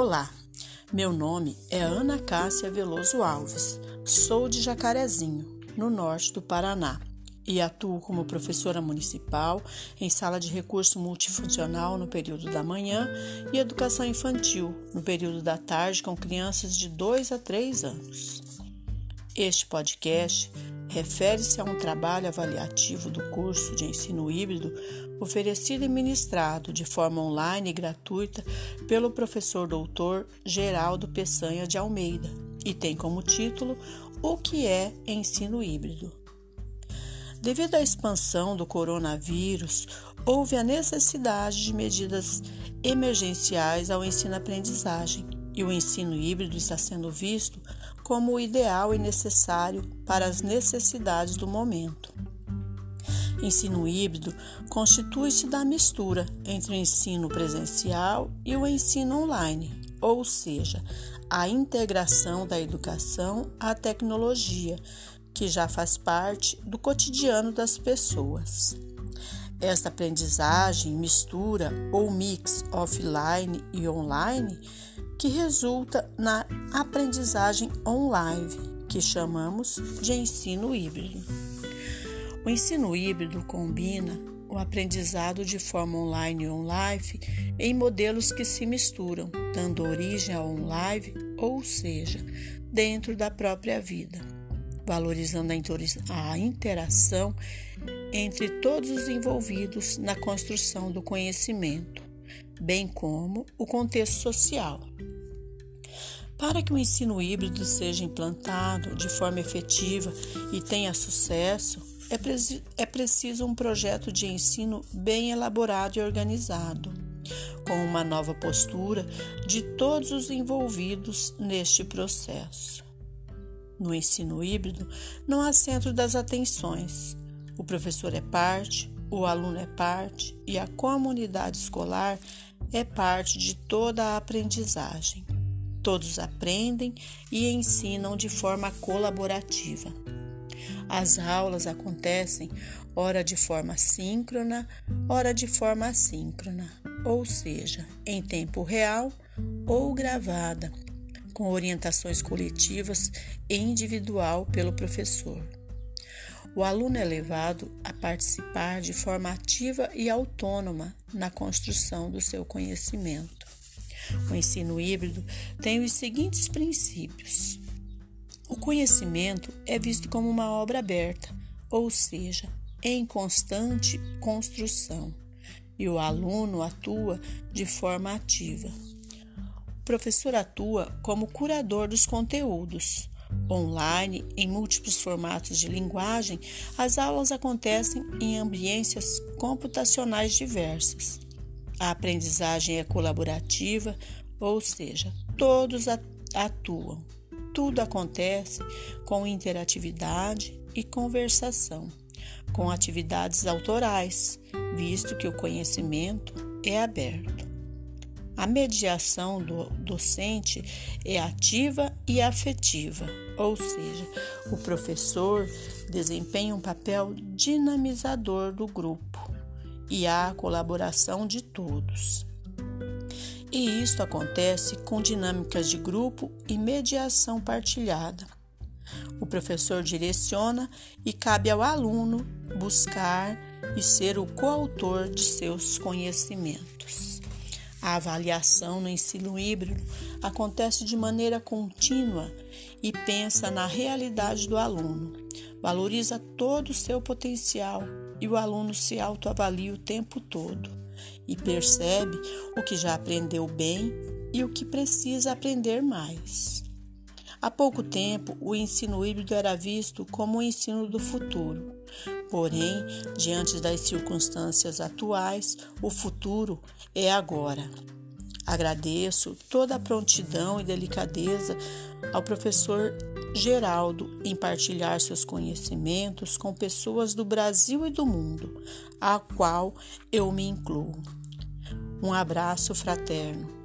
Olá, meu nome é Ana Cássia Veloso Alves, sou de Jacarezinho, no norte do Paraná, e atuo como professora municipal em sala de recurso multifuncional no período da manhã e educação infantil no período da tarde com crianças de 2 a 3 anos. Este podcast refere-se a um trabalho avaliativo do curso de ensino híbrido oferecido e ministrado de forma online e gratuita pelo professor doutor Geraldo Peçanha de Almeida e tem como título O que é ensino híbrido. Devido à expansão do coronavírus, houve a necessidade de medidas emergenciais ao ensino-aprendizagem e o ensino híbrido está sendo visto como o ideal e necessário para as necessidades do momento. Ensino híbrido constitui-se da mistura entre o ensino presencial e o ensino online, ou seja, a integração da educação à tecnologia, que já faz parte do cotidiano das pessoas. Esta aprendizagem mistura ou mix offline e online que resulta na aprendizagem online, que chamamos de ensino híbrido. O ensino híbrido combina o aprendizado de forma online e online em modelos que se misturam, dando origem ao online, ou seja, dentro da própria vida, valorizando a interação entre todos os envolvidos na construção do conhecimento, bem como o contexto social. Para que o ensino híbrido seja implantado de forma efetiva e tenha sucesso, é, é preciso um projeto de ensino bem elaborado e organizado, com uma nova postura de todos os envolvidos neste processo. No ensino híbrido, não há centro das atenções. O professor é parte, o aluno é parte e a comunidade escolar é parte de toda a aprendizagem. Todos aprendem e ensinam de forma colaborativa. As aulas acontecem ora de forma síncrona, ora de forma assíncrona, ou seja, em tempo real ou gravada, com orientações coletivas e individual pelo professor. O aluno é levado a participar de forma ativa e autônoma na construção do seu conhecimento. O ensino híbrido tem os seguintes princípios. O conhecimento é visto como uma obra aberta, ou seja, em constante construção, e o aluno atua de forma ativa. O professor atua como curador dos conteúdos. Online, em múltiplos formatos de linguagem, as aulas acontecem em ambiências computacionais diversas. A aprendizagem é colaborativa, ou seja, todos atuam. Tudo acontece com interatividade e conversação, com atividades autorais, visto que o conhecimento é aberto. A mediação do docente é ativa e afetiva, ou seja, o professor desempenha um papel dinamizador do grupo e há a colaboração de todos. E isto acontece com dinâmicas de grupo e mediação partilhada. O professor direciona e cabe ao aluno buscar e ser o coautor de seus conhecimentos. A avaliação no ensino híbrido acontece de maneira contínua e pensa na realidade do aluno, valoriza todo o seu potencial e o aluno se autoavalia o tempo todo e percebe o que já aprendeu bem e o que precisa aprender mais. Há pouco tempo, o ensino híbrido era visto como o ensino do futuro. Porém, diante das circunstâncias atuais, o futuro é agora. Agradeço toda a prontidão e delicadeza ao professor Geraldo em partilhar seus conhecimentos com pessoas do Brasil e do mundo, a qual eu me incluo. Um abraço fraterno.